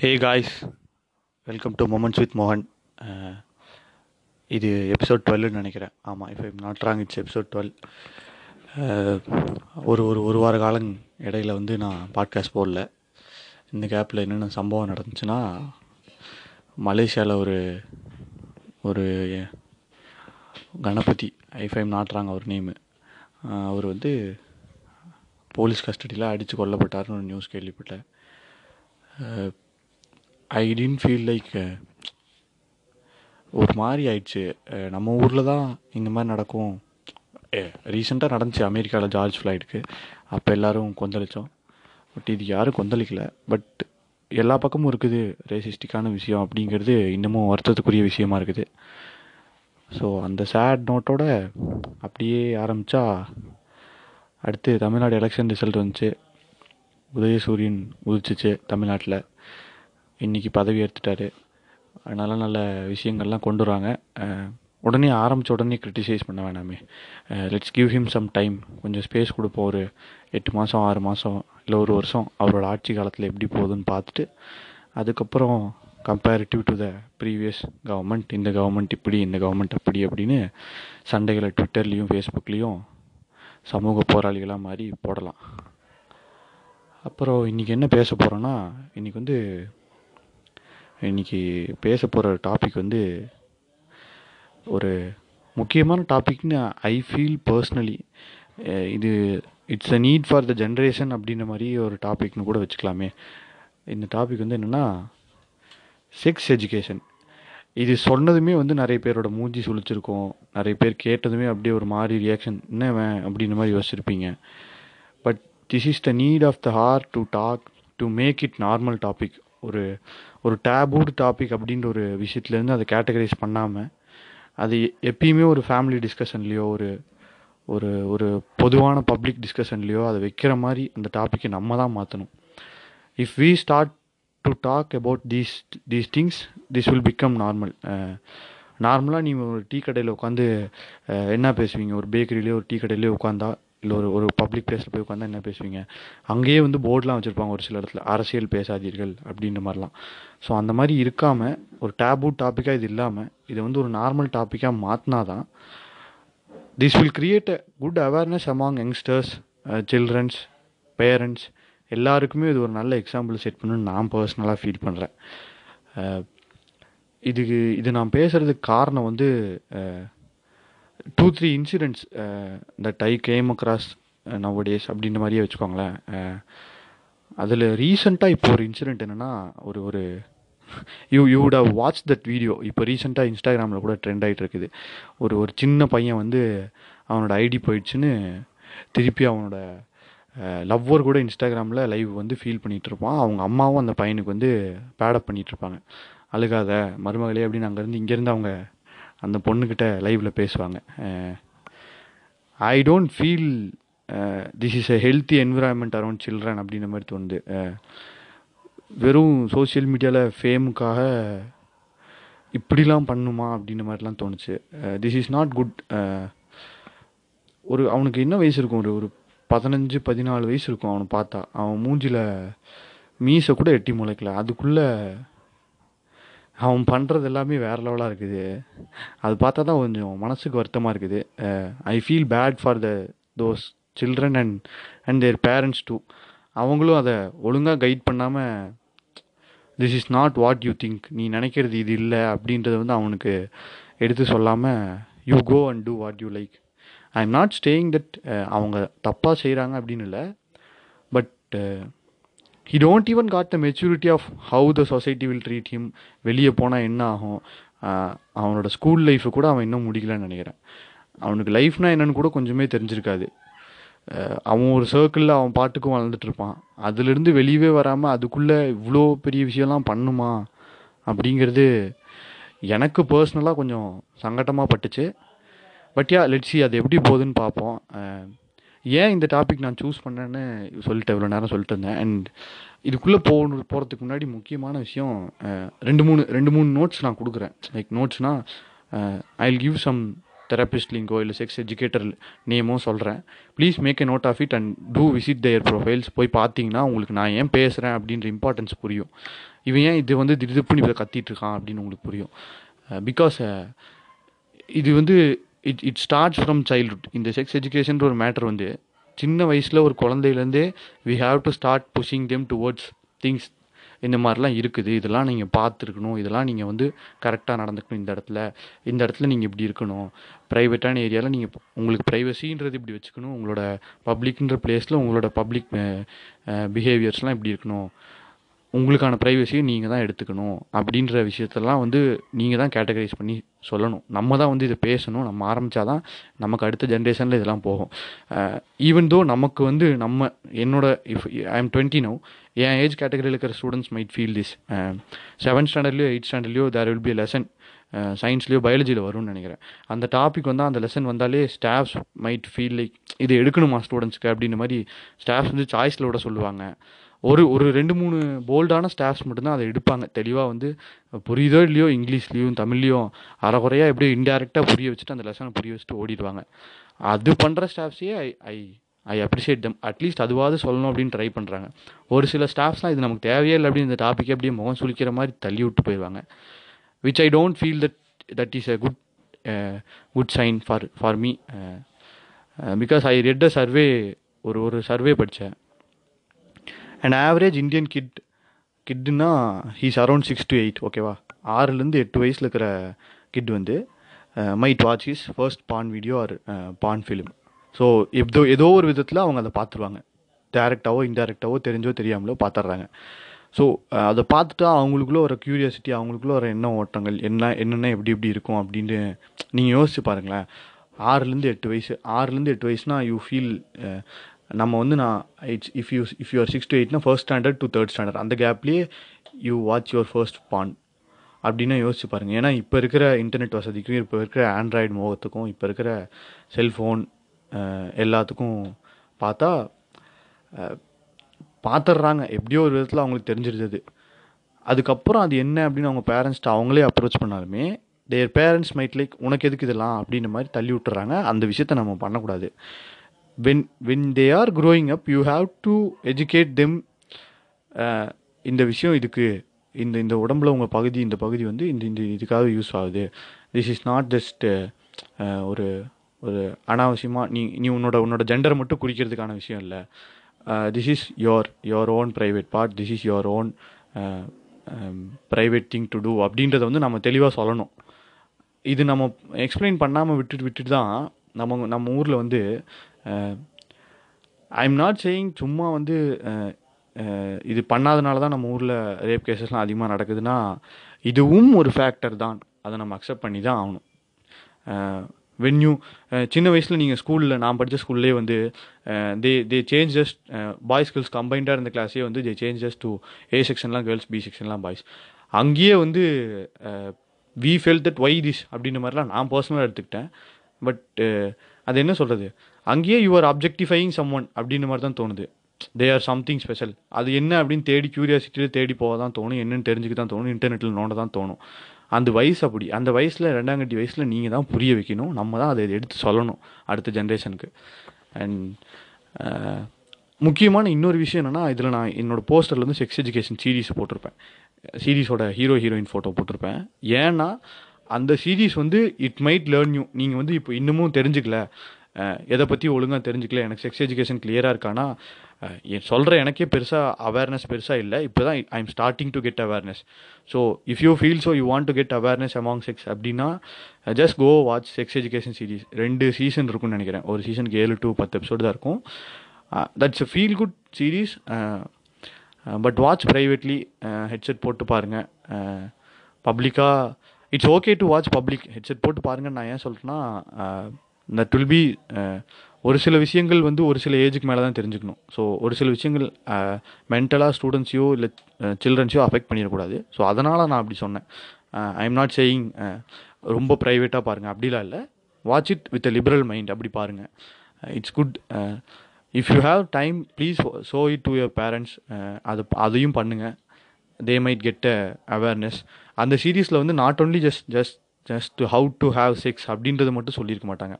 Hey guys welcome to moments with மோகன் இது episode டுவெல்னு நினைக்கிறேன். ஆமாம் இப்போ not wrong it's episode twelve ஒரு ஒரு ஒரு வார காலம் இடையில வந்து நான் பாட்காஸ்ட் போடல. இந்த கேப்பில் என்னென்ன சம்பவம் நடந்துச்சுன்னா மலேசியாவில் ஒரு ஒரு கணபதி ஐஃபைம் நாட்டுறாங்க அவர் நேமு அவர் வந்து போலீஸ் கஸ்டடியில் அடித்து கொல்லப்பட்டார்னு ஒரு நியூஸ் கேள்விப்பட்டேன். ஐ டென்ட் ஃபீல் லைக் ஒரு மாதிரி ஆயிடுச்சு. நம்ம ஊரில் தான் இந்த மாதிரி நடக்கும். ஏ ரீசெண்டாக நடந்துச்சு அமெரிக்காவில் ஜார்ஜ் ஃப்ளைட்டுக்கு அப்போ எல்லோரும் கொந்தளித்தோம் பட் இது யாரும் கொந்தளிக்கல. பட் எல்லா பக்கமும் இருக்குது ரேசிஸ்டிக்கான விஷயம் அப்படிங்கிறது இன்னமும் வருத்தத்துக்குரிய விஷயமா இருக்குது. ஸோ அந்த சேட் நோட்டோட அப்படியே ஆரம்பித்தா அடுத்து தமிழ்நாடு எலெக்ஷன் ரிசல்ட் வந்துச்சு. உதயசூரியன் உதிச்சிச்சு தமிழ்நாட்டில். இன்றைக்கி பதவி எடுத்துட்டாரு நல்ல நல்ல விஷயங்கள்லாம் கொண்டு வராங்க. உடனே ஆரம்பித்த உடனே கிரிட்டிசைஸ் பண்ண வேணாமே. Let's give him some time கொஞ்சம் ஸ்பேஸ் கொடுப்போம். ஒரு எட்டு மாதம் ஆறு மாதம் இல்லை ஒரு வருஷம் அவரோட ஆட்சி காலத்தில் எப்படி போகுதுன்னு பார்த்துட்டு அதுக்கப்புறம் comparative to the previous government இந்த கவர்மெண்ட் இப்படி இந்த கவர்மெண்ட் அப்படி அப்படின்னு சண்டைகளை ட்விட்டர்லேயும் ஃபேஸ்புக்லேயும் சமூக போராளிகளாக மாதிரி போடலாம். அப்புறம் இன்றைக்கி என்ன பேச போகிறோன்னா இன்றைக்கி வந்து இன்றைக்கி பேச போகிற டாபிக் வந்து ஒரு முக்கியமான டாபிக்னு ஐ ஃபீல் பர்சனலி இது it's a need for the generation அப்படின்ற மாதிரி ஒரு டாபிக்னு கூட வச்சுக்கலாமே. இந்த டாபிக் வந்து என்னென்னா செக்ஸ் எஜுகேஷன் இது சொன்னதுமே வந்து நிறைய பேரோட மூஞ்சி சுழிச்சிருக்கோம். நிறைய பேர் கேட்டதுமே அப்படியே ஒரு மாதிரி ரியாக்ஷன் என்ன வேன் அப்படின்ற மாதிரி யோசிச்சிருப்பீங்க. But this is the need of the heart to talk to make it normal topic ஒரு ஒரு டேபூட் டாபிக் அப்படின்ற ஒரு விஷயத்துலேருந்து அதை கேட்டகரைஸ் பண்ணாமல் அது எப்பயுமே ஒரு ஃபேமிலி டிஸ்கஷன்லேயோ ஒரு ஒரு ஒரு பொதுவான பப்ளிக் டிஸ்கஷன்லேயோ அதை வைக்கிற மாதிரி அந்த டாப்பிக்கை நம்ம தான் மாற்றணும் if we start to talk about these these things this will become normal நார்மலாக நீங்கள் ஒரு டீ கடையில் உட்காந்து என்ன பேசுவீங்க? ஒரு பேக்கரியிலே ஒரு டீ கடையிலே உட்காந்தா இல்லை ஒரு ஒரு பப்ளிக் பிளேஸில் போய் உட்காந்தா என்ன பேசுவீங்க? அங்கேயே வந்து போர்டெலாம் வச்சுருப்பாங்க ஒரு சில இடத்துல. அரசியல் பேசாதீர்கள் அப்படின்ற மாதிரிலாம். ஸோ அந்த மாதிரி இருக்காமல் ஒரு டேபு டாப்பிக்காக இது இல்லாமல் இதை வந்து ஒரு நார்மல் டாப்பிக்காக மாற்றினா தான் this will create a good awareness among youngsters childrens parents எல்லாருக்குமே இது ஒரு நல்ல எக்ஸாம்பிள் செட் பண்ணணும்னு நான் பர்சனலாக ஃபீல் பண்ணுறேன் இதுக்கு இது நான் பேசுகிறதுக்கு காரணம் வந்து uh, two three incidents that I came across nowadays அப்படின்ற மாதிரியே வச்சுக்கோங்களேன். Uh, அதில் ரீசெண்டாக இப்போ ஒரு இன்சிடெண்ட் என்னென்னா ஒரு ஒரு you you would have watch that video இப்போ ரீசெண்டாக இன்ஸ்டாகிராமில் கூட ட்ரெண்ட் ஆகிட்டு இருக்குது. ஒரு ஒரு சின்ன பையன் வந்து அவனோட ஐடி போயிடுச்சுன்னு திருப்பி அவனோட uh, லவ்வர் கூட இன்ஸ்டாகிராமில் லைவ் வந்து ஃபீல் பண்ணிகிட்டு இருப்பான் அவங்க அம்மாவும் அந்த பையனுக்கு வந்து பேடப் பண்ணிகிட்டு இருப்பாங்க அழுகாத மருமகளே அப்படின்னு அங்கேருந்து இங்கேருந்து அவங்க அந்த பொண்ணுக்கிட்ட லைவில் பேசுவாங்க. I don't feel this is a healthy environment around children அப்படின்ற மாதிரி தோணுது. வெறும் சோஷியல் மீடியாவில் ஃபேமுக்காக இப்படிலாம் பண்ணுமா அப்படின்ற மாதிரிலாம் தோணுச்சு. திஸ் இஸ் நாட் குட் ஒரு அவனுக்கு என்ன வயசு இருக்கும்? ஒரு ஒரு பதினஞ்சு பதினாலு வயசு இருக்கும் அவனை பார்த்தா. அவன் மூஞ்சியில் மீசை கூட எட்டி முளைக்கல. அதுக்குள்ளே அவன் பண்ணுறது எல்லாமே வேறு லெவலாக இருக்குது. அது பார்த்தா தான் கொஞ்சம் மனசுக்கு வருத்தமாக இருக்குது. I feel bad for the those children and and their parents too அவங்களும் அதை ஒழுங்காக கைட் பண்ணாமல் this is not what you think நீ நினைக்கிறது இது இல்லை அப்படின்றத வந்து அவனுக்கு எடுத்து சொல்லாமல் you go and do what you like I am not staying that அவங்க தப்பாக செய்கிறாங்க அப்படின்னு இல்லை. But he don't even got the maturity of how the society will treat him வெளியே போனால் என்ன ஆகும்? அவனோட ஸ்கூல் லைஃப்பை கூட அவன் இன்னும் முடிக்கலன்னு நினைக்கிறேன். அவனுக்கு லைஃப்னா என்னன்னு கூட கொஞ்சமே தெரிஞ்சிருக்காது. அவன் ஒரு சர்க்கிளில் அவன் பாட்டுக்கும் வளர்ந்துட்டுருப்பான் அதுலேருந்து வெளியவே வராமல் அதுக்குள்ளே இவ்வளோ பெரிய விஷயம்லாம் பண்ணுமா? அப்படிங்கிறது எனக்கு பர்சனலாக கொஞ்சம் சங்கட்டமாக பட்டுச்சு. பட் யா லெட்ஸி அது எப்படி போகுதுன்னு பார்ப்போம். ஏன் இந்த டாபிக் நான் சூஸ் பண்ணேன்னு சொல்லிட்டு இவ்வளோ நேரம் சொல்லிட்டு இருந்தேன். அண்ட் இதுக்குள்ளே போகணும் போகிறதுக்கு முன்னாடி முக்கியமான விஷயம் ரெண்டு மூணு ரெண்டு மூணு நோட்ஸ் நான் கொடுக்குறேன். Like நோட்ஸ்னால் I will give some therapist லிங்கோ இல்லை செக்ஸ் எஜுகேட்டர் நேமோ சொல்கிறேன் please make a note of it and do visit their profiles போய் பார்த்தீங்கன்னா உங்களுக்கு நான் ஏன் பேசுகிறேன் அப்படின்ற இம்பார்ட்டன்ஸ் புரியும். இவன் ஏன் இது வந்து திடுப்புன்னு இதை கத்திட்டு இருக்கான் அப்படின்னு உங்களுக்கு புரியும். பிகாஸ் இது வந்து it it starts from childhood இந்த செக்ஸ் எஜுகேஷன்ற ஒரு மேட்டர் வந்து சின்ன வயசில் ஒரு குழந்தையிலேருந்தே we have to start pushing them towards things இந்த மாதிரிலாம் இருக்குது. இதெல்லாம் நீங்கள் பார்த்துருக்கணும். இதெல்லாம் நீங்கள் வந்து கரெக்டாக நடந்துக்கணும் இந்த இடத்துல. இந்த இடத்துல நீங்கள் இப்படி இருக்கணும். ப்ரைவேட்டான ஏரியாவில் நீங்கள் உங்களுக்கு ப்ரைவசின்றது இப்படி வச்சுக்கணும். உங்களோட பப்ளிக்ன்ற பிளேஸில் உங்களோட பப்ளிக் பிஹேவியர்ஸ்லாம் இப்படி இருக்கணும். உங்களுக்கான ப்ரைவசியை நீங்கள் தான் எடுத்துக்கணும் அப்படின்ற விஷயத்தெல்லாம் வந்து நீங்கள் தான் கேட்டகரைஸ் பண்ணி சொல்லணும். நம்ம தான் வந்து இதை பேசணும். நம்ம ஆரம்பித்தா தான் நமக்கு அடுத்த ஜென்ரேஷனில் இதெல்லாம் போகும். ஈவன் தோ நமக்கு வந்து நம்ம என்னோட if I am twenty no N age கேட்டகரியில் இருக்கிற students might feel this seventh ஸ்டாண்டர்ட்லையோ eight ஸ்டாண்டர்ட்லையோ தேர் வில் பி லெசன் சயின்ஸ்லேயோ பயாலஜியில் வரும்னு நினைக்கிறேன். அந்த டாபிக் வந்து அந்த லெசன் வந்தாலே ஸ்டாஃப்ஸ் மைட் ஃபீல் லைக் இது எடுக்கணுமா ஸ்டூடெண்ட்ஸ்க்கு அப்படின்ற மாதிரி ஸ்டாஃப்ஸ் வந்து சாய்ஸில் விட சொல்லுவாங்க. ஒரு ஒரு ரெண்டு மூணு போல்டான ஸ்டாஃப்ஸ் மட்டும்தான் அதை எடுப்பாங்க. தெளிவாக வந்து புரியுதோ இல்லையோ இங்கிலீஷ்லேயும் தமிழ்லையும் அறகுறையாக எப்படியோ இன்டெரக்டாக புரிய வச்சுட்டு அந்த லெசனை புரிய வச்சுட்டு ஓடிடுவாங்க. அது பண்ணுற ஸ்டாஃப்ஸையே ஐ ஐ ஐ அப்ரிஷியேட் தம் அட்லீஸ்ட் அதுவாவது சொல்லணும் அப்படின்னு ட்ரை பண்ணுறாங்க ஒரு சில ஸ்டாஃப்ஸ்லாம் இது நமக்கு தேவையே இல்லை அப்படின்னு இந்த டாப்பிக்கே அப்படியே முகம் சுளிக்கிற மாதிரி தள்ளி விட்டு போயிடுவாங்க. Which I don't feel that that is a good good sign for for me because I read a survey ஒரு ஒரு சர்வே படித்தேன் and average Indian kid கிட்டுன்னா he's around six to eight ஓகேவா ஆறுலேருந்து எட்டு வயசில் இருக்கிற கிட் வந்து might watch is first porn video or porn film so எதோ ஏதோ ஒரு விதத்தில் அவங்க அதை பார்த்துருவாங்க டேரெக்டாவோ இன்டெரக்டாவோ தெரிஞ்சோ தெரியாமலோ பார்த்துட்றாங்க ஸோ uh, அதை பார்த்துட்டா அவங்களுக்குள்ள ஒரு க்யூரியாசிட்டி அவங்களுக்குள்ள ஒரு எண்ண ஓட்டங்கள் என்ன என்னென்ன எப்படி எப்படி இருக்கும் அப்படின்னு நீங்கள் யோசிச்சு பாருங்களேன். ஆறுலேருந்து எட்டு வயசு ஆறுலேருந்து எட்டு வயசுனா யூ ஃபீல் நம்ம வந்து நான் it's if you if you're six to எயிட்னா first standard to third standard அந்த கேப்லேயே you watch your first porn அப்படின்னு யோசிச்சு பாருங்கள் ஏன்னா இப்போ இருக்கிற இன்டர்நெட் வசதிக்கும் இப்போ இருக்கிற ஆண்ட்ராய்டு மோகத்துக்கும் இப்போ இருக்கிற செல்ஃபோன் எல்லாத்துக்கும் பார்த்தா பார்த்துட்றாங்க எப்படியோ ஒரு விதத்தில் அவங்களுக்கு தெரிஞ்சிருந்தது. அதுக்கப்புறம் அது என்ன அப்படின்னு அவங்க பேரண்ட்ஸ்ட்டு அவங்களே அப்ரோச் பண்ணாலுமே தேர் பேரண்ட்ஸ் மைட் லைக் உனக்கு எதுக்கு இதெல்லாம்? அப்படின்ற மாதிரி தள்ளி விட்டுறாங்க அந்த விஷயத்த நம்ம பண்ணக்கூடாது. When when they are growing up you have to educate them இந்த விஷயம் இதுக்கு இந்த இந்த உடம்புல உங்கள் பகுதி இந்த பகுதி வந்து இந்த இந்த இதுக்காக யூஸ் ஆகுது. திஸ் இஸ் நாட் ஜஸ்ட் ஒரு ஒரு அனாவசியமாக நீ நீ உன்னோட உன்னோட ஜெண்டரை மட்டும் குறிக்கிறதுக்கான விஷயம் இல்லை. This is your your own private part this is your own private thing to do அப்படின்றத வந்து நம்ம தெளிவாக சொல்லணும். இது நம்ம எக்ஸ்பிளைன் பண்ணாமல் விட்டுட்டு விட்டுட்டு தான் நம்ம நம்ம ஊரில் வந்து ஐ எம் நாட் சேயிங் சும்மா வந்து uh, uh, இது பண்ணாதனால தான் நம்ம ஊரில் ரேப் கேசஸ்லாம் அதிகமாக நடக்குதுன்னா இதுவும் ஒரு ஃபேக்டர் தான். அதை நம்ம அக்செப்ட் பண்ணி தான் ஆகணும். Uh, வென் யூ சின்ன வயசில் நீங்கள் ஸ்கூலில் நான் படித்த ஸ்கூல்லே வந்து they they change just boys girls கம்பைண்டாக இருந்த கிளாஸே வந்து they change just to A செக்ஷன்லாம் girls B செக்ஷன்லாம் பாய்ஸ் அங்கேயே வந்து we fell that why this அப்படின்ற மாதிரிலாம் நான் பர்சனலாக எடுத்துக்கிட்டேன். பட் அது என்ன சொல்கிறது அங்கேயே யுவர் அப்ஜெக்டிஃபையிங் சம் ஒன் அப்படின்ற மாதிரி தான் தோணுது. தே ஆர் சம்திங் ஸ்பெஷல் அது என்ன அப்படின்னு தேடி க்யூரியாசிட்டியில் தேடி போக தான் தோணும். என்னென்னு தெரிஞ்சுக்க தான் தோணும். இன்டர்நெட்டில் நோண்ட தான் தோணும். அந்த வயசு அப்படி. அந்த வயசில் ரெண்டாங்கட்டி வயசில் நீங்கள் தான் புரிய வைக்கணும். நம்ம தான் அதை எடுத்து சொல்லணும் அடுத்த ஜென்ரேஷனுக்கு அண்ட் முக்கியமான இன்னொரு விஷயம் என்னென்னா இதில் நான் என்னோடய போஸ்டரில் வந்து செக்ஸ் எஜுகேஷன் சீரீஸ் போட்டிருப்பேன். சீரீஸோட ஹீரோ ஹீரோயின் ஃபோட்டோ போட்டிருப்பேன். ஏன்னா அந்த சீரீஸ் வந்து இட் மைட் லேர்ன் யூ நீங்கள் வந்து இப்போ இன்னமும் தெரிஞ்சுக்கல. எதை பற்றி ஒழுங்காக தெரிஞ்சுக்கல எனக்கு செக்ஸ் எஜுகேஷன் கிளியராக இருக்கானா சொல்கிற எனக்கே பெருசாக அவேர்னஸ் பெருசாக இல்லை இப்போ தான் I am starting to get awareness so if you feel so you want to get awareness among sex அப்படின்னா just go watch sex education series ரெண்டு சீசன் இருக்கும்னு நினைக்கிறேன். ஒரு சீசனுக்கு ஏழு டு பத்து எபிசோடு தான் இருக்கும். That's a feel good series but watch privately headset போட்டு பாருங்கள் பப்ளிக்காக it's okay to watch public headset போட்டு பாருங்கள் நான் ஏன் சொல்கிறேன்னா தட் வில் பி ஒரு சில விஷயங்கள் வந்து ஒரு சில ஏஜுக்கு மேலே தான் தெரிஞ்சுக்கணும். ஸோ ஒரு சில விஷயங்கள் மென்டலாக ஸ்டூடெண்ட்ஸையோ இல்லை சில்ட்ரன்ஸையோ அஃபெக்ட் பண்ணிடக்கூடாது. ஸோ அதனால் நான் அப்படி சொன்னேன். ஐ எம் நாட் சேயிங் ரொம்ப ப்ரைவேட்டாக பாருங்கள் அப்படிலாம் இல்லை. Watch it with a liberal mind அப்படி பாருங்கள் it's good if you have time please show it to your parents அது அதையும் பண்ணுங்கள் they might get a awareness அந்த சீரீஸில் வந்து not only just just just how to have sex அப்படின்றத மட்டும் சொல்லியிருக்க மாட்டாங்க.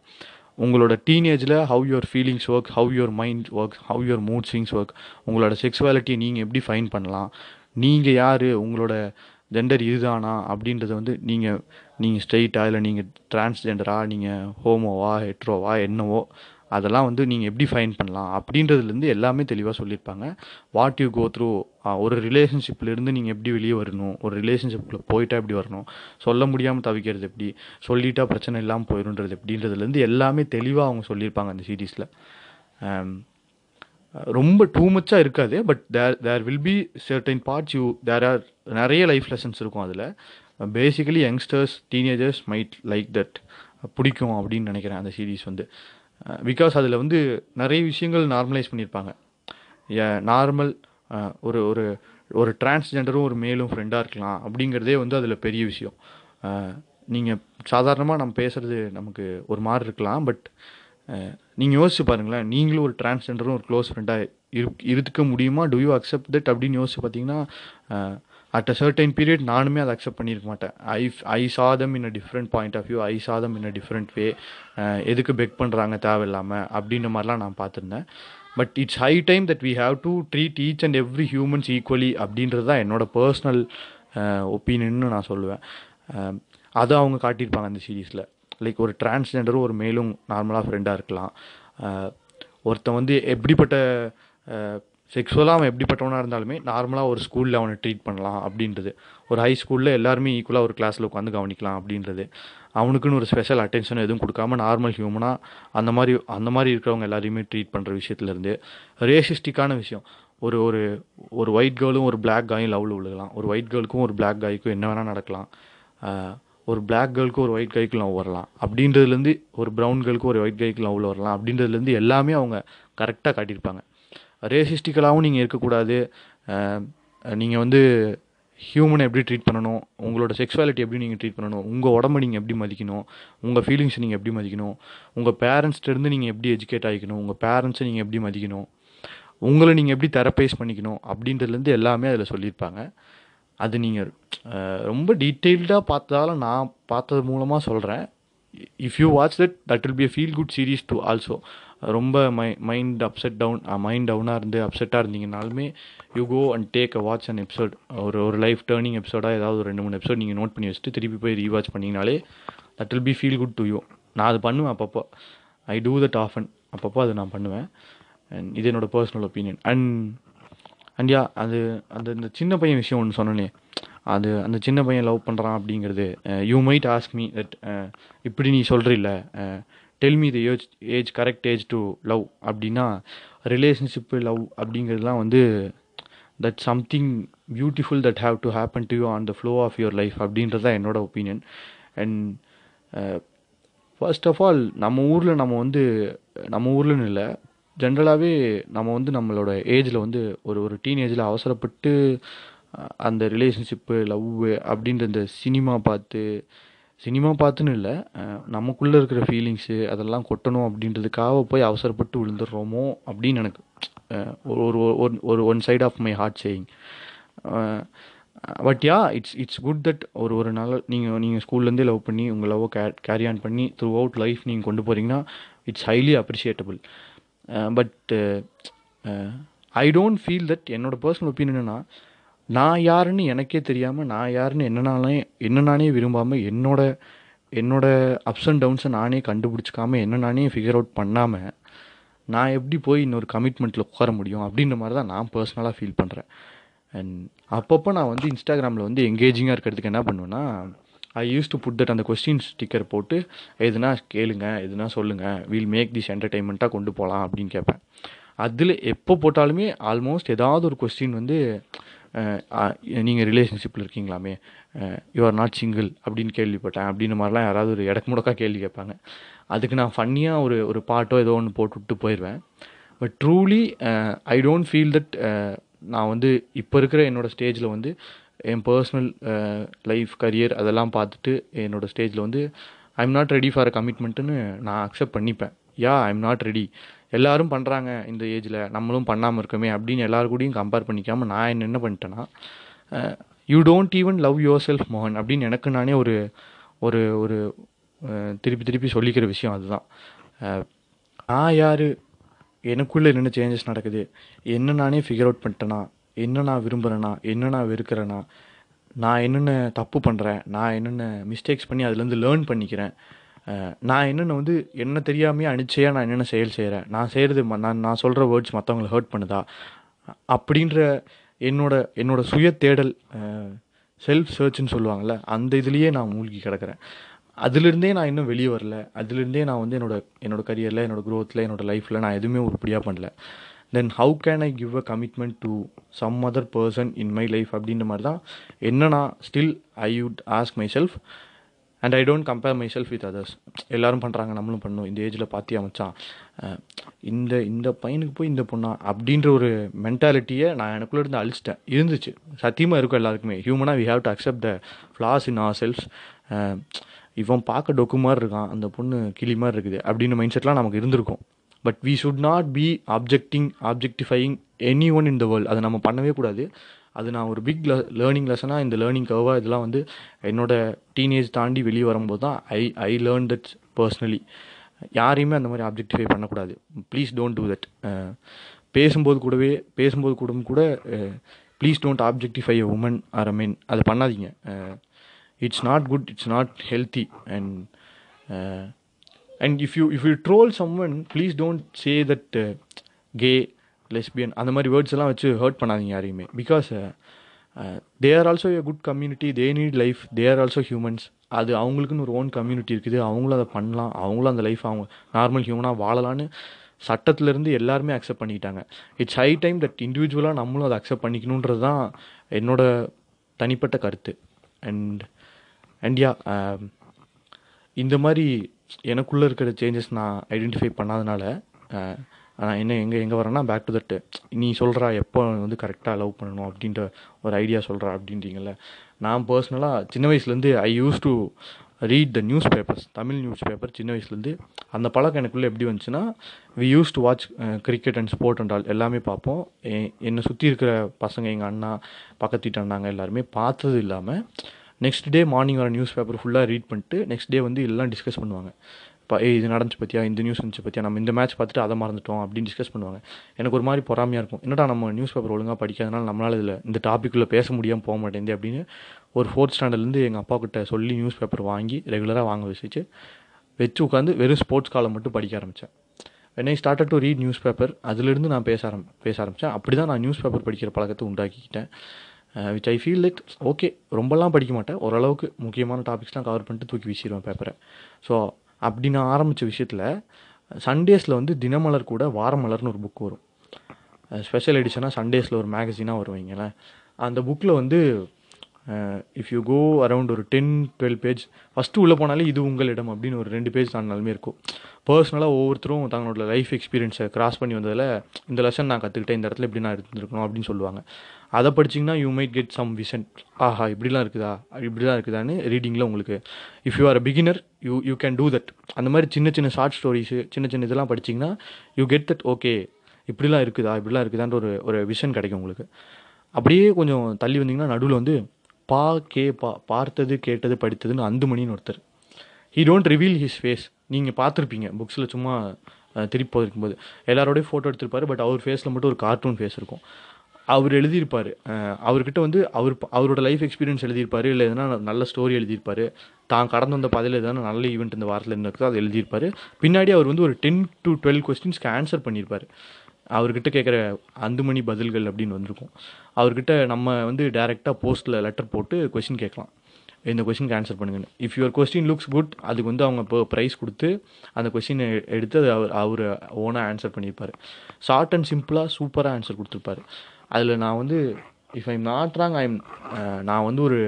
உங்களோட டீனேஜில் how your feelings work how your mind work how your mood swings work உங்களோட செக்ஸுவாலிட்டியை நீங்கள் எப்படி ஃபைன் பண்ணலாம் நீங்கள் யார் உங்களோட ஜெண்டர் இதுதானா அப்படின்றத வந்து நீங்கள் நீங்கள் ஸ்ட்ரெயிட்டா இல்லை நீங்கள் டிரான்ஸ்ஜெண்டரா நீங்கள் ஹோமோவா ஹெட்ரோவா என்னவோ அதெல்லாம் வந்து நீங்கள் எப்படி ஃபைன் பண்ணலாம்? அப்படின்றதுலேருந்து எல்லாமே தெளிவாக சொல்லியிருப்பாங்க. வாட் யூ கோ த்ரூ ஒரு ரிலேஷன்ஷிப்லேருந்து நீங்கள் எப்படி வெளியே வரணும்? ஒரு ரிலேஷன்ஷிப்பில் போயிட்டா எப்படி வரணும்? சொல்ல முடியாமல் தவிக்கிறது எப்படி? சொல்லிட்டா பிரச்சனை இல்லாமல் போயிருன்றது எப்படின்றதுலேருந்து எல்லாமே தெளிவாக அவங்க சொல்லியிருப்பாங்க அந்த சீரீஸில் ரொம்ப டூ மச்சாக இருக்காது but there there will be certain parts you there are நிறைய லைஃப் லெசன்ஸ் இருக்கும் அதில். Basically youngsters teenagers might like that பிடிக்கும் அப்படின்னு நினைக்கிறேன் அந்த சீரீஸ் வந்து. பிகாஸ் அதில் வந்து நிறைய விஷயங்கள் நார்மலைஸ் பண்ணியிருப்பாங்க நார்மல் ஒரு ஒரு ஒரு டிரான்ஸ்ஜெண்டரும் ஒரு மேலும் ஃப்ரெண்டாக இருக்கலாம் அப்படிங்கிறதே வந்து அதில் பெரிய விஷயம். நீங்கள் சாதாரணமாக நம்ம பேசுகிறது நமக்கு ஒரு மாதிரி இருக்கலாம் பட் நீங்கள் யோசிச்சு பாருங்களேன் நீங்களும் ஒரு டிரான்ஸ்ஜெண்டரும் ஒரு க்ளோஸ் ஃப்ரெண்டாக இரு இருக்க முடியுமா? டு யூ அக்செப்ட் தட் அப்படின்னு யோசிச்சு பார்த்தீங்கன்னா அட் அ சர்டைன் பீரியட் நானுமே அதை அக்செப்ட் பண்ணியிருக்க மாட்டேன். ஐ ஐ சாதம் in a different point of view I சாதம் இன் அ டிஃப்ரெண்ட் வே எதுக்கு பெக் பண்ணுறாங்க தேவையில்லாமல் அப்படின்ற மாதிரிலாம் நான் பார்த்துருந்தேன். But it's high time that we have to treat each and every humans equally அப்படின்றது தான் என்னோட பர்சனல் ஒப்பீனியன்னு நான் சொல்லுவேன். அதை அவங்க காட்டியிருப்பாங்க அந்த சீரீஸில் லைக் ஒரு டிரான்ஸ்ஜெண்டரும் ஒரு மேலும் நார்மலாக ஃப்ரெண்டாக இருக்கலாம். ஒருத்தன் வந்து எப்படிப்பட்ட செக்ஸுவலாக அவன் எப்படிப்பட்டவனாக இருந்தாலுமே நார்மலாக ஒரு ஸ்கூலில் அவனை ட்ரீட் பண்ணலாம் அப்படின்றது. ஒரு ஹை ஸ்கூலில் எல்லாருமே ஈக்குவலாக ஒரு கிளாஸில் உட்காந்து கவனிக்கலாம் அப்படின்றது. அவனுக்குன்னு ஒரு ஸ்பெஷல் அட்டென்ஷன் எதுவும் கொடுக்காம நார்மல் ஹியூமனாக அந்த மாதிரி அந்த மாதிரி இருக்கிறவங்க எல்லாரையுமே ட்ரீட் பண்ணுற விஷயத்துலேருந்து ரேசிஸ்டிக்கான விஷயம். ஒரு ஒரு ஒரு ஒயிட் கேர்ளும் ஒரு பிளாக் காயும் லவ்வில் விழுகலாம். ஒரு ஒயிட் கேர்ளுக்கும் ஒரு பிளாக் காய்க்கும் என்ன வேணால் நடக்கலாம். ஒரு பிளாக் கேர்ளுக்கு ஒரு ஒயிட் கைக்கு லவ் வரலாம். அப்படின்றதுலேருந்து ஒரு ப்ரௌன் கேர்ளுக்கு ஒரு ஒயிட் கைக்கு லவ்வில் வரலாம். அப்படின்றதுலேருந்து எல்லாமே அவங்க கரெக்டாக காட்டியிருப்பாங்க. ரேசிஸ்டிக்கலாகவும் நீங்கள் இருக்கக்கூடாது. நீங்கள் வந்து ஹியூமனை எப்படி ட்ரீட் பண்ணணும் உங்களோட செக்ஸுவாலிட்டி எப்படி நீங்கள் ட்ரீட் பண்ணணும் உங்கள் உடம்ப நீங்கள் எப்படி மதிக்கணும் உங்கள் ஃபீலிங்ஸை நீங்கள் எப்படி மதிக்கணும் உங்கள் பேரண்ட்ஸ்லேருந்து நீங்கள் எப்படி எஜுகேட் ஆகிக்கணும் உங்கள் பேரண்ட்ஸை நீங்கள் எப்படி மதிக்கணும் உங்களை நீங்கள் எப்படி தெரப்பைஸ் பண்ணிக்கணும் அப்படின்றதுலேருந்து எல்லாமே அதில் சொல்லியிருப்பாங்க. அது நீங்கள் ரொம்ப டீட்டெயில்டாக பார்த்ததால நான் பார்த்தது மூலமாக சொல்கிறேன் if you watch that that will be a feel good series to also ரொம்ப my mind upset down mind டவுனாக இருந்து அப்செட்டாக இருந்தீங்கனாலுமே you go and take a watch and episode ஒரு ஒரு லைஃப் டேர்னிங் எபிசோடாக ஏதாவது ஒரு ரெண்டு மூணு எபிசோட் நீங்கள் நோட் பண்ணி வச்சுட்டு திருப்பி போய் ரீவாச் பண்ணிங்கனாலே that will be feel good to you நான் அது பண்ணுவேன் அப்பப்போ. ஐ டூ தட் ஆஃபன் அப்பப்போ அது நான் பண்ணுவேன். அண்ட் இது என்னோடய personal opinion and and yeah அது அந்த இந்த சின்ன பையன் விஷயம் ஒன்று சொன்னனே. அது அந்த சின்ன பையன் லவ் பண்ணுறான் அப்படிங்கிறது you might ask me that இப்படி நீ சொல்கிறில்ல tell me the age age correct age to love அப்படின்னா ரிலேஷன்ஷிப்பு லவ் அப்படிங்கிறதுலாம் வந்து that something beautiful that have to happen to you on the flow of your life அப்படின்றது தான் என்னோட opinion and first of all நம்ம ஊரில் நம்ம வந்து நம்ம ஊர்லன்னு இல்லை ஜென்ரலாகவே நம்ம வந்து நம்மளோட ஏஜில் வந்து ஒரு ஒரு டீனேஜில் அவசரப்பட்டு அந்த ரிலேஷன்ஷிப்பு லவ்வு அப்படின்ற இந்த சினிமா பார்த்து சினிமா பார்த்துன்னு இல்லை. நமக்குள்ளே இருக்கிற ஃபீலிங்ஸு அதெல்லாம் கொட்டணும் அப்படின்றதுக்காக போய் அவசரப்பட்டு விழுந்துடுறோமோ அப்படின்னு எனக்கு ஒரு ஒரு ஒரு one side of my heart saying but yeah it's it's good that ஒரு ஒரு நாள் நீங்கள் நீங்கள் ஸ்கூல்லேருந்தே லவ் பண்ணி உங்கள் லவ்வை கே கேரி ஆன் பண்ணி த்ரூ அவுட் லைஃப் நீங்கள் கொண்டு போகிறீங்கன்னா it's highly appreciable but I don't feel that என்னோடய பர்சனல் ஒப்பீனியன் என்னென்னா நான் யாருன்னு எனக்கே தெரியாமல் நான் யாருன்னு என்னனாலே என்ன நானே விரும்பாமல் என்னோட என்னோட அப்ஸ் அண்ட் டவுன்ஸை நானே கண்டுபிடிச்சிக்காமல் என்ன நானே ஃபிகர் அவுட் பண்ணாமல் நான் எப்படி போய் இன்னொரு கமிட்மெண்ட்டில் உட்கார முடியும் அப்படின்ற மாதிரி தான் நான் பர்சனலாக ஃபீல் பண்ணுறேன் அண்ட் அப்பப்போ நான் வந்து இன்ஸ்டாகிராமில் வந்து எங்கேஜிங்காக இருக்கிறதுக்கு என்ன பண்ணுவேன்னா I use to put that அந்த கொஸ்டின் ஸ்டிக்கர் போட்டு எதுனா கேளுங்க எதுனா சொல்லுங்கள் வீல் மேக் திஸ் என்டர்டைன்மெண்ட்டாக கொண்டு போகலாம் அப்படின்னு கேட்பேன். அதில் எப்போ போட்டாலுமே ஆல்மோஸ்ட் ஏதாவது ஒரு கொஸ்டின் வந்து நீங்கள் ரிலேஷன்ஷிப்பில் இருக்கீங்களாமே யூ ஆர் நாட் சிங்கிள் அப்படின்னு கேள்விப்பட்டேன். அப்படின்ற மாதிரிலாம் யாராவது ஒரு இடக்கு முடக்கா கேள்வி கேட்பாங்க. அதுக்கு நான் ஃபன்னியாக ஒரு ஒரு பாட்டோ ஏதோ ஒன்று போட்டு விட்டு போயிடுவேன் but truly I don't feel that நான் வந்து இப்போ இருக்கிற என்னோடய ஸ்டேஜில் வந்து என் பர்சனல் லைஃப் கரியர் அதெல்லாம் பார்த்துட்டு என்னோடய ஸ்டேஜில் வந்து I am not ready for a கமிட்மெண்ட்டுன்னு நான் அக்செப்ட் பண்ணிப்பேன். Yeah I am not ready எல்லாரும் பண்ணுறாங்க இந்த ஏஜில் நம்மளும் பண்ணாமல் இருக்கோமே அப்படின்னு எல்லாரு கூடயும் கம்பேர் பண்ணிக்காமல் நான் என்ன என்ன பண்ணிட்டேன்னா you don't even love yourself மோகன் அப்படின்னு எனக்கு நானே ஒரு ஒரு ஒரு திருப்பி திருப்பி சொல்லிக்கிற விஷயம் அதுதான். நான் யார்? எனக்குள்ளே என்னென்ன சேஞ்சஸ் நடக்குது? என்ன நானே ஃபிகர் அவுட் பண்ணிட்டேனா? என்ன நான் விரும்புகிறேனா என்ன நான் வெறுக்கிறேனா? நான் என்னென்ன தப்பு பண்ணுறேன் நான் என்னென்ன மிஸ்டேக்ஸ் பண்ணி அதுலேருந்து லேர்ன் பண்ணிக்கிறேன்? நான் என்னென்ன வந்து என்ன தெரியாமையே அனிச்சையாக நான் என்னென்ன செயல் செய்கிறேன் நான் செய்கிறது நான் நான் சொல்கிற வேர்ட்ஸ் மற்றவங்களை ஹர்ட் பண்ணுதா? அப்படின்ற என்னோட என்னோட சுய தேடல் செல்ஃப் சர்ச்னு சொல்லுவாங்கள்ல அந்த இதுலேயே நான் மூழ்கி கிடக்கிறேன். அதுலேருந்தே நான் இன்னும் வெளியே வரல. அதுலேருந்தே நான் வந்து என்னோட என்னோட கரியரில் என்னோடய க்ரோத்தில் என்னோடய லைஃப்பில் நான் எதுவுமே உருப்படியாக பண்ணல. Then how can I give a commitment to some other person in my life அப்படின்ற மாதிரி தான் என்ன நான் still I would ask myself and I don't compare myself with others எல்லோரும் பண்ணுறாங்க நம்மளும் பண்ணணும். இந்த ஏஜில் பார்த்தியா மச்சான்? இந்த இந்த பையனுக்கு போய் இந்த பொண்ணா? அப்படின்ற ஒரு மென்டாலிட்டியை நான் எனக்குள்ளே இருந்து அழிச்சிட்டேன். இருந்துச்சு. சத்தியமாக இருக்கும் எல்லாருக்குமே. ஹியூமனாக we have to accept the flaws in ourselves இவன் பார்க்க டொக்கு மாதிரி இருக்கான். அந்த பொண்ணு கிளி மாதிரி இருக்குது. அப்படின்னு மைண்ட் செட்லாம் நமக்கு இருந்திருக்கும். But we should not be objecting objectifying anyone in the world அதை நம்ம பண்ணவே கூடாது. அது நான் ஒரு பிக் லேர்னிங் லெசனாக இந்த லேர்னிங் கர்வாக இதெல்லாம் வந்து என்னோடய டீனேஜ் தாண்டி வெளியே வரும்போது தான் I I learn that personally யாரையுமே அந்த மாதிரி ஆப்ஜெக்டிஃபை பண்ணக்கூடாது. ப்ளீஸ் டோன்ட் டூ தட் பேசும்போது கூடவே பேசும்போது கூட கூட please don't objectify a woman or a men அதை பண்ணாதீங்க. It's not good it's not healthy and and if you if you troll someone please don't say that gay lesbian அந்த மாதிரி words எல்லாம் வச்சு ஹர்ட் பண்ணாதீங்க யாரையுமே. Because they are also a good community they need life they are also humans அது அவங்களுக்குன்னு ஒரு own community இருக்குது அவங்களும் அதை பண்ணலாம் அவங்களும் அந்த லைஃப் அவங்க நார்மல் ஹியூமனாக வாழலான்னு சட்டத்திலேருந்து எல்லாருமே அக்செப்ட் பண்ணிக்கிட்டாங்க. இட்ஸ் ஹை டைம் தட் இண்டிவிஜுவலாக நம்மளும் அதை அக்செப்ட் பண்ணிக்கணுன்றது தான் என்னோட தனிப்பட்ட கருத்து. அண்ட் அண்ட் யா இந்த மாதிரி எனக்குள்ளே இருக்கிற சேஞ்சஸ் நான் ஐடென்டிஃபை பண்ணாதனால uh, ஆனால் என்ன எங்கே எங்கே வரேன்னா பேக் டு தட் நீ சொல்கிறா எப்போ வந்து கரெக்டாக லவ் பண்ணணும் அப்படின்ற ஒரு ஐடியா சொல்கிறா அப்படின்றீங்கல்ல. நான் பர்சனலாக சின்ன வயசுலேருந்து I use to read the newspapers Tamil newspaper சின்ன வயசுலேருந்து அந்த பழக்கம் எனக்குள்ளே எப்படி வந்துச்சுன்னா we use to watch cricket and sport and all எல்லாமே பார்ப்போம். என்னை சுற்றி இருக்கிற பசங்க எங்கள் அண்ணா பக்கத்து வீட்டு அண்ணாங்க எல்லாருமே பார்த்தது இல்லாமல் நெக்ஸ்ட் டே மார்னிங் வர நியூஸ் பேப்பர் ஃபுல்லாக ரீட் பண்ணிட்டு நெக்ஸ்ட் டே வந்து எல்லாம் டிஸ்கஸ் பண்ணுவாங்க. இப்போ ஏய் இது நடந்துச்சு பற்றியா இந்த நியூஸ் வந்துச்சு பற்றியா நம்ம இந்த மேட்ச் பார்த்துட்டு அதை மறந்துட்டோம் அப்படின்னு டிஸ்கஸ் பண்ணுவாங்க. எனக்கு ஒரு மாதிரி பொறாமையாக இருக்கும். என்னடா நம்ம நியூஸ் பேப்பர் ஒழுங்காக படிக்காதனால நம்மளால் இதில் இந்த டாப்பிக்குள்ளே பேச முடியாமல் போக மாட்டேங்குது அப்படின்னு ஒரு ஃபோர்த் ஸ்டாண்டர்ட்லேருந்து எங்கள் அப்பா கிட்ட சொல்லி நியூஸ் பேப்பர் வாங்கி ரெகுலராக வாங்க வச்சுச்சு. வச்சு உட்காந்து வெறும் ஸ்போர்ட்ஸ் காலம் மட்டும் படிக்க ஆரம்பித்தேன் when I started to read newspaper அதுலேருந்து நான் பேச ஆரம் பேச ஆரம்பித்தேன் அப்படி தான் நான் நியூஸ் பேப்பர் படிக்கிற பழக்கத்தை உண்டாக்கிக்கிட்டேன். Which I feel like okay ரொம்பலாம் படிக்க மாட்டேன். ஓரளவுக்கு முக்கியமான டாபிக்ஸ்லாம் கவர் பண்ணிட்டு தூக்கி வீசிடுவேன் பேப்பரை ஸோ அப்படி நான் ஆரம்பித்த விஷயத்தில் சண்டேஸில் வந்து தினமலர் கூட வாரமலர்னு ஒரு புக் வரும். ஸ்பெஷல் எடிஷனாக சண்டேஸில் ஒரு மேகசினாக வரும் வைங்களேன். அந்த புக்கில் வந்து இஃப் யூ கோ அரவுண்ட் ஒரு டென் டுவெல் பேஜ் ஃபஸ்ட்டு உள்ளே போனாலே இது உங்களிடம் அப்படின்னு ஒரு ரெண்டு பேஜ் தாண்டினாலுமே இருக்கும். பர்சனலாக ஒவ்வொருத்தரும் தங்களோட லைஃப் எக்ஸ்பீரியன்ஸை கிராஸ் பண்ணி வந்ததில் இந்த லெசன் நான் கற்றுக்கிட்டேன் இந்த இடத்துல இப்படி நான் இருந்திருக்கணும் அப்படின்னு சொல்லுவாங்க. அதை படிச்சிங்கன்னா you might get some vision ஆஹா இப்படிலாம் இருக்குதா? இப்படிலாம் இருக்குதான்னு ரீடிங்கில் உங்களுக்கு if you are a beginner you you can do that அந்த மாதிரி சின்ன சின்ன ஷார்ட் ஸ்டோரிஸு சின்ன சின்ன இதெல்லாம் படிச்சிங்கன்னா யூ கெட் தட் ஓகே இப்படிலாம் இருக்குதா? இப்படிலாம் இருக்குதான்ற ஒரு ஒரு விஷன் கிடைக்கும் உங்களுக்கு. அப்படியே கொஞ்சம் தள்ளி வந்தீங்கன்னா நடுவில் வந்து பா கே பா பார்த்தது கேட்டது படித்ததுன்னு அந்துமணின்னு ஒருத்தர். He don't reveal his face நீங்கள் பார்த்துருப்பீங்க புக்ஸில் சும்மா திருப்பி போயிருக்கும்போது. எல்லாரோடய ஃபோட்டோ எடுத்திருப்பாரு பட் அவர் ஃபேஸில் மட்டும் ஒரு கார்ட்டூன் ஃபேஸ் இருக்கும். அவர் எழுதியிருப்பார். அவர்கிட்ட வந்து அவர் அவரோட லைஃப் எக்ஸ்பீரியன்ஸ் எழுதியிருப்பாரு இல்லை எதனா நல்ல ஸ்டோரி எழுதியிருப்பாரு. தான் கடந்து வந்த பாதையில் எதனா நல்ல ஈவெண்ட் இந்த வாரத்தில் இருந்திருக்குதோ அதை எழுதியிருப்பாரு. பின்னாடி அவர் வந்து ஒரு டென் டு டுவெல் கொஸ்டின்ஸ்க்கு ஆன்சர் பண்ணியிருப்பாரு. அவர்கிட்ட கேட்குற அந்துமணி பதில்கள் அப்படின்னு வந்திருக்கும். அவர்கிட்ட நம்ம வந்து டேரெக்டாக போஸ்ட்டில் லெட்டர் போட்டு கொஸ்டின் கேட்கலாம். இந்த கொஸ்டினுக்கு ஆன்சர் பண்ணுங்கன்னு. If your question looks good அதுக்கு வந்து அவங்க இப்போ ப்ரைஸ் கொடுத்து அந்த கொஸ்டினை எடுத்து அது அவர் அவர் ஓனாக ஆன்சர் பண்ணியிருப்பார். ஷார்ட் அண்ட் சிம்பிளாக சூப்பராக ஆன்சர் கொடுத்துருப்பாரு. அதில் நான் வந்து if I'm not wrong I'm நான் வந்து ஒரு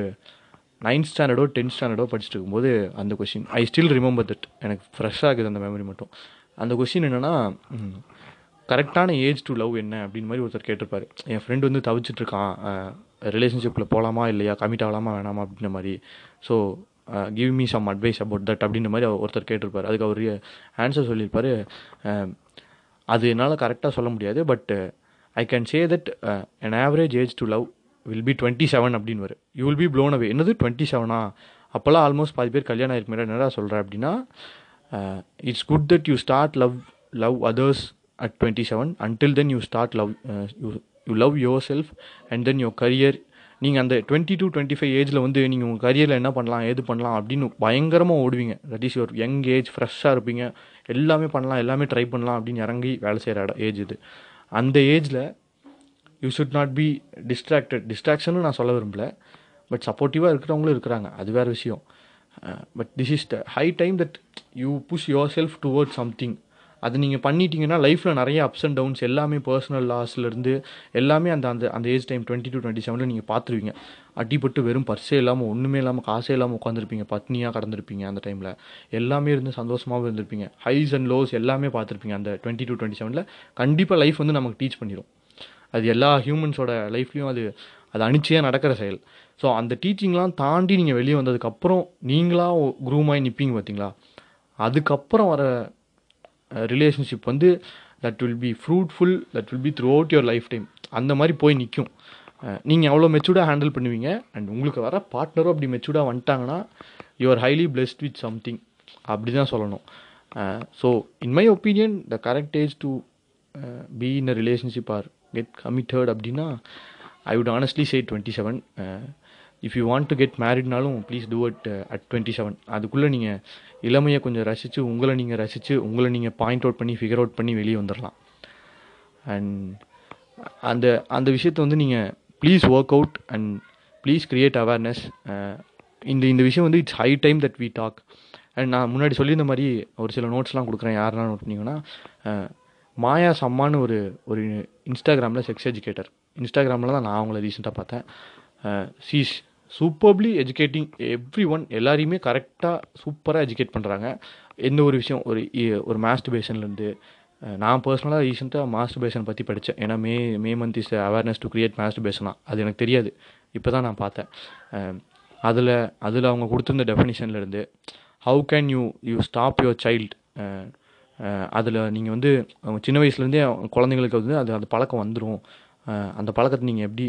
நைன்த் ஸ்டாண்டர்டோ டென்த் ஸ்டாண்டர்டோ படிச்சுட்டு இருக்கும்போது அந்த question I still remember that எனக்கு ஃப்ரெஷ்ஷாக இருக்குது அந்த மெமரி மட்டும். அந்த கொஷின் என்னென்னா கரெக்டான ஏஜ் டு லவ் என்ன அப்படின்னு மாதிரி ஒருத்தர் கேட்டிருப்பார். என் ஃப்ரெண்டு வந்து தவிச்சிட்ருக்கான் ரிலேஷன்ஷிப்பில் போகலாமா இல்லையா? கமிட் ஆகலாமா வேணாமா அப்படின்ற மாதிரி. So give me some advice about that அப்படின்ற மாதிரி அவர் ஒருத்தர் கேட்டிருப்பார். அதுக்கு அவர் ஆன்சர் சொல்லியிருப்பாரு. அது என்னால் கரெக்டாக சொல்ல முடியாது but I can say that an average age to love will be twenty seven அப்படின்னு வரும் you will be blown away என்னது டுவெண்ட்டி செவனா அப்போல்லாம் ஆல்மோஸ்ட் பாதி பேர் கல்யாணம் ஆயிருக்கு முன்னாடி என்னடா சொல்கிறேன் அப்படின்னா it's good that you start love love others at twenty seven until then you start love you you love yourself and then your career நீங்கள் அந்த டுவெண்ட்டி டு டுவெண்ட்டி ஃபைவ் ஏஜில் வந்து நீங்கள் உங்கள் கரியரில் என்ன பண்ணலாம் ஏது பண்ணலாம் அப்படின்னு பயங்கரமாக ஓடுவீங்க. That is your young age ஃப்ரெஷ்ஷாக இருப்பீங்க. எல்லாமே பண்ணலாம் எல்லாமே ட்ரை பண்ணலாம் அப்படின்னு இறங்கி வேலை செய்கிற இடம் ஏஜ் இது. அந்த ஏஜில் you should not be distracted டிஸ்ட்ராக்ஷனும் நான் சொல்ல விரும்பல. பட் சப்போர்ட்டிவாக இருக்கிறவங்களும் இருக்கிறாங்க. அது வேறு விஷயம். But this is the high time that you push yourself toward something அது நீங்கள் பண்ணிட்டீங்கன்னா லைஃப்பில் நிறைய அப்ஸ் அண்ட் டவுன்ஸ் எல்லாமே பர்சனல் லாஸ்லேருந்து எல்லாமே அந்த அந்த அந்த age time twenty to twenty செவனில் நீங்கள் பார்த்துருவீங்க. அடிப்பட்டு வெறும் பர்ஸே இல்லாமல் ஒன்றுமே இல்லாமல் காசே இல்லாமல் உட்காந்துருப்பீங்க பத்னியாக கடந்திருப்பீங்க அந்த டைமில் எல்லாமே இருந்து சந்தோஷமாகவும் இருந்திருப்பீங்க. ஹைஸ் அண்ட் லோஸ் எல்லாமே பார்த்துருப்பீங்க அந்த டுவெண்ட்டி டு டுவெண்ட்டி செவனில் கண்டிப்பாக லைஃப் வந்து நமக்கு டீச் பண்ணிடும் அது எல்லா ஹியூமன்ஸோட லைஃப்லேயும் அது அது அனிச்சையாக நடக்கிற செயல். ஸோ அந்த டீச்சிங்லாம் தாண்டி நீங்கள் வெளியே வந்ததுக்கப்புறம் நீங்களாக குரூமாகி நிற்பீங்க பார்த்தீங்களா அதுக்கப்புறம் வர ரிலேஷன்ஷிப் வந்து that will be fruitful that will be throughout your lifetime அந்த மாதிரி போய் நிற்கும் நீங்கள் எவ்வளோ மெச்சூர்டாக ஹேண்டில் பண்ணுவீங்க அண்ட் உங்களுக்கு வர பார்ட்னரும் அப்படி மெச்சூர்டாக வந்துட்டாங்கன்னா your highly blessed with something அப்படி தான் சொல்லணும். So in my opinion the correct age to be in a relationship or get committed அப்படின்னா I would honestly say twenty seven if you want to get மேரிட்னாலும் please do at at twenty seven அதுக்குள்ளே நீங்கள் இளமையை கொஞ்சம் ரசித்து உங்களை நீங்கள் ரசித்து உங்களை நீங்கள் பாயிண்ட் அவுட் பண்ணி ஃபிகர் அவுட் பண்ணி வெளியே வந்துடலாம் அண்ட் அந்த அந்த விஷயத்தை வந்து நீங்கள் please work out and please create awareness இந்த இந்த விஷயம் வந்து it's high time that we talk and நான் முன்னாடி சொல்லியிருந்த மாதிரி ஒரு சில நோட்ஸ்லாம் கொடுக்குறேன். யாரெல்லாம் நோட் பண்ணிங்கன்னா uh, மாயா சம்மான்னு ஒரு ஒரு இன்ஸ்டாகிராமில் செக்ஸ் எஜுகேட்டர் இன்ஸ்டாகிராமில் தான் நான் அவங்கள ரீசெண்டாக பார்த்தேன். Uh, she's superbly educating everyone எல்லாரையுமே கரெக்டாக சூப்பராக எஜுகேட் பண்ணுறாங்க எந்த ஒரு விஷயம் ஒரு ஒரு மாஸ்டுபேஷன்லேருந்து நான் பர்சனலாக ரீசெண்டாக மாஸ்டுபேஷன் பற்றி படித்தேன் ஏன்னா May May month is awareness to create மாஸ்டர்பேஷனாக அது எனக்கு தெரியாது. இப்போ தான் நான் பார்த்தேன். அதில் அதில் அவங்க கொடுத்துருந்த டெஃபினிஷன்லேருந்து how can you you stop your child அதில் நீங்கள் வந்து சின்ன வயசுலேருந்தே குழந்தைங்களுக்கு வந்து அது அந்த பழக்கம் வந்துடும் அந்த பழக்கத்தை நீங்கள் எப்படி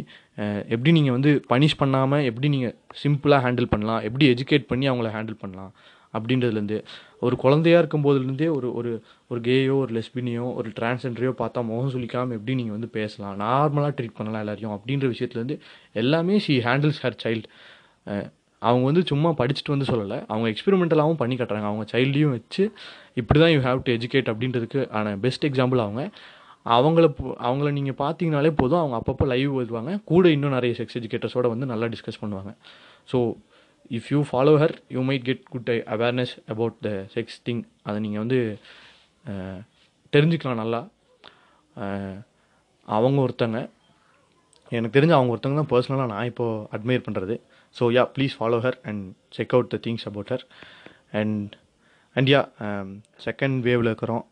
எப்படி நீங்கள் வந்து பனிஷ் பண்ணாமல் எப்படி நீங்கள் சிம்பிளாக ஹேண்டில் பண்ணலாம்? எப்படி எஜுகேட் பண்ணி அவங்கள ஹேண்டில் பண்ணலாம்? அப்படின்றதுலேருந்து ஒரு குழந்தையாக இருக்கும்போதுலேருந்தே ஒரு ஒரு ஒரு கேயோ ஒரு லெஸ்பினியோ ஒரு டிரான்ஸெண்டரையோ பார்த்தா முகம் சுளிக்காமல் எப்படி நீங்கள் வந்து பேசலாம்? நார்மலாக ட்ரீட் பண்ணலாம் எல்லாரையும் அப்படின்ற விஷயத்துலேருந்து எல்லாமே ஷி ஹேண்டில்ஸ் ஹர் சைல்டு அவங்க வந்து சும்மா படிச்சுட்டு வந்து சொல்லலை. அவங்க எக்ஸ்பெரிமெண்டலாகவும் பண்ணி கட்டுறாங்க. அவங்க சைல்டையும் வச்சு இப்படி தான் யூ ஹாவ் டு எஜுகேட் அப்படின்றதுக்கு ஆன பெஸ்ட் எக்ஸாம்பிள் அவங்க. அவங்கள அவங்கள நீங்கள் பார்த்தீங்கனாலே போதும். அவங்க அப்பப்போ லைவ் வருவாங்க கூட இன்னும் நிறைய செக்ஸ் எஜுகேட்டர்ஸோட வந்து நல்லா டிஸ்கஸ் பண்ணுவாங்க. So if you follow her you might get good awareness about the sex thing அதை நீங்கள் வந்து தெரிஞ்சுக்கலாம் நல்லா. அவங்க ஒருத்தங்க எனக்கு தெரிஞ்ச அவங்க ஒருத்தங்க தான் பர்சனலாக நான் இப்போது அட்மையர் பண்ணுறது so yeah please follow her and check out the things about her and and yeah second வேவில் இருக்கிறோம்.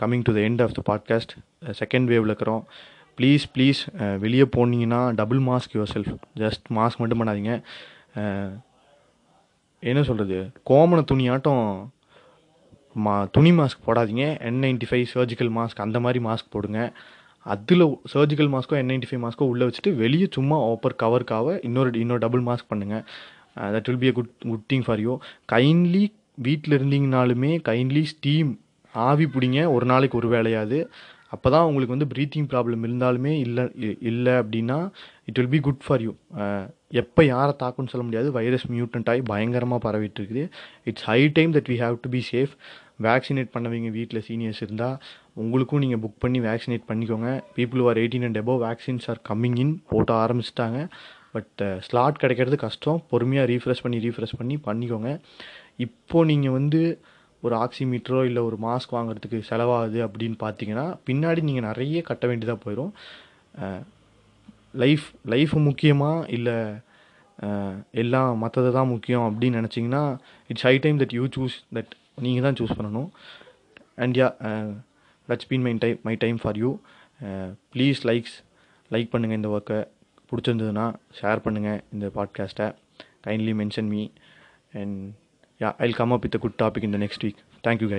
Coming to the end of the podcast second வேவில் இருக்கிறோம். ப்ளீஸ் ப்ளீஸ் வெளியே போனீங்கன்னா double mask yourself just mask மட்டும் பண்ணாதீங்க. Uh, என்ன சொல்கிறது கோமண துணியாட்டம் மா துணி மாஸ்க் போடாதீங்க. N ninety five surgical mask அந்த மாதிரி மாஸ்க் போடுங்க. அதில் சர்ஜிக்கல் மாஸ்க்கோ என் நைன்டி ஃபைவ் மாஸ்க்கோ உள்ளே வச்சுட்டு வெளியே சும்மா ஓப்பர் கவருக்காக இன்னொரு இன்னொரு டபுள் மாஸ்க் பண்ணுங்கள் that will be a good good thing for you kindly வீட்டில் இருந்தீங்கனாலுமே கைண்ட்லி ஸ்டீம் ஆவி பிடிங்க ஒரு நாளைக்கு ஒரு வேலையாது அப்போ தான் உங்களுக்கு வந்து ப்ரீத்திங் ப்ராப்ளம் இருந்தாலுமே இல்லை இல்லை அப்படின்னா it will be good for you எப்போ யாரை தாக்குன்னு சொல்ல முடியாது. வைரஸ் மியூட்டன்ட் ஆகி பயங்கரமாக பரவிட்டு இருக்குது it's high time that we have to be safe vaccinate பண்ணவங்க வீட்டில் சீனியர்ஸ் இருந்தால் உங்களுக்கும் நீங்கள் புக் பண்ணி வேக்சினேட் பண்ணிக்கோங்க. People are eighteen and above vaccines are coming in போட்ட ஆரம்பிச்சிட்டாங்க. பட் ஸ்லாட் கிடைக்கிறது கஷ்டம். பொறுமையாக ரீஃப்ரெஷ் பண்ணி ரீஃப்ரெஷ் பண்ணி பண்ணிக்கோங்க. இப்போது நீங்கள் வந்து ஒரு ஆக்சிமீட்டரோ இல்லை ஒரு மாஸ்க் வாங்குறதுக்கு செலவாகுது அப்படின்னு பார்த்தீங்கன்னா பின்னாடி நீங்கள் நிறைய கட்ட வேண்டியதாக போயிடும் லைஃப் லைஃப் முக்கியமாக இல்லை எல்லாம் மற்றதை தான் முக்கியம் அப்படின்னு நினச்சிங்கன்னா it's high time that you choose that நீங்கள் தான் சூஸ் பண்ணணும். And yeah that's been my time my time for you please likes like பண்ணுங்கள் இந்த ஒர்க்கை பிடிச்சிருந்ததுன்னா ஷேர் பண்ணுங்கள் இந்த பாட்காஸ்ட்டை kindly mention me and yeah i'll come up with a good topic in the next week. Thank you guys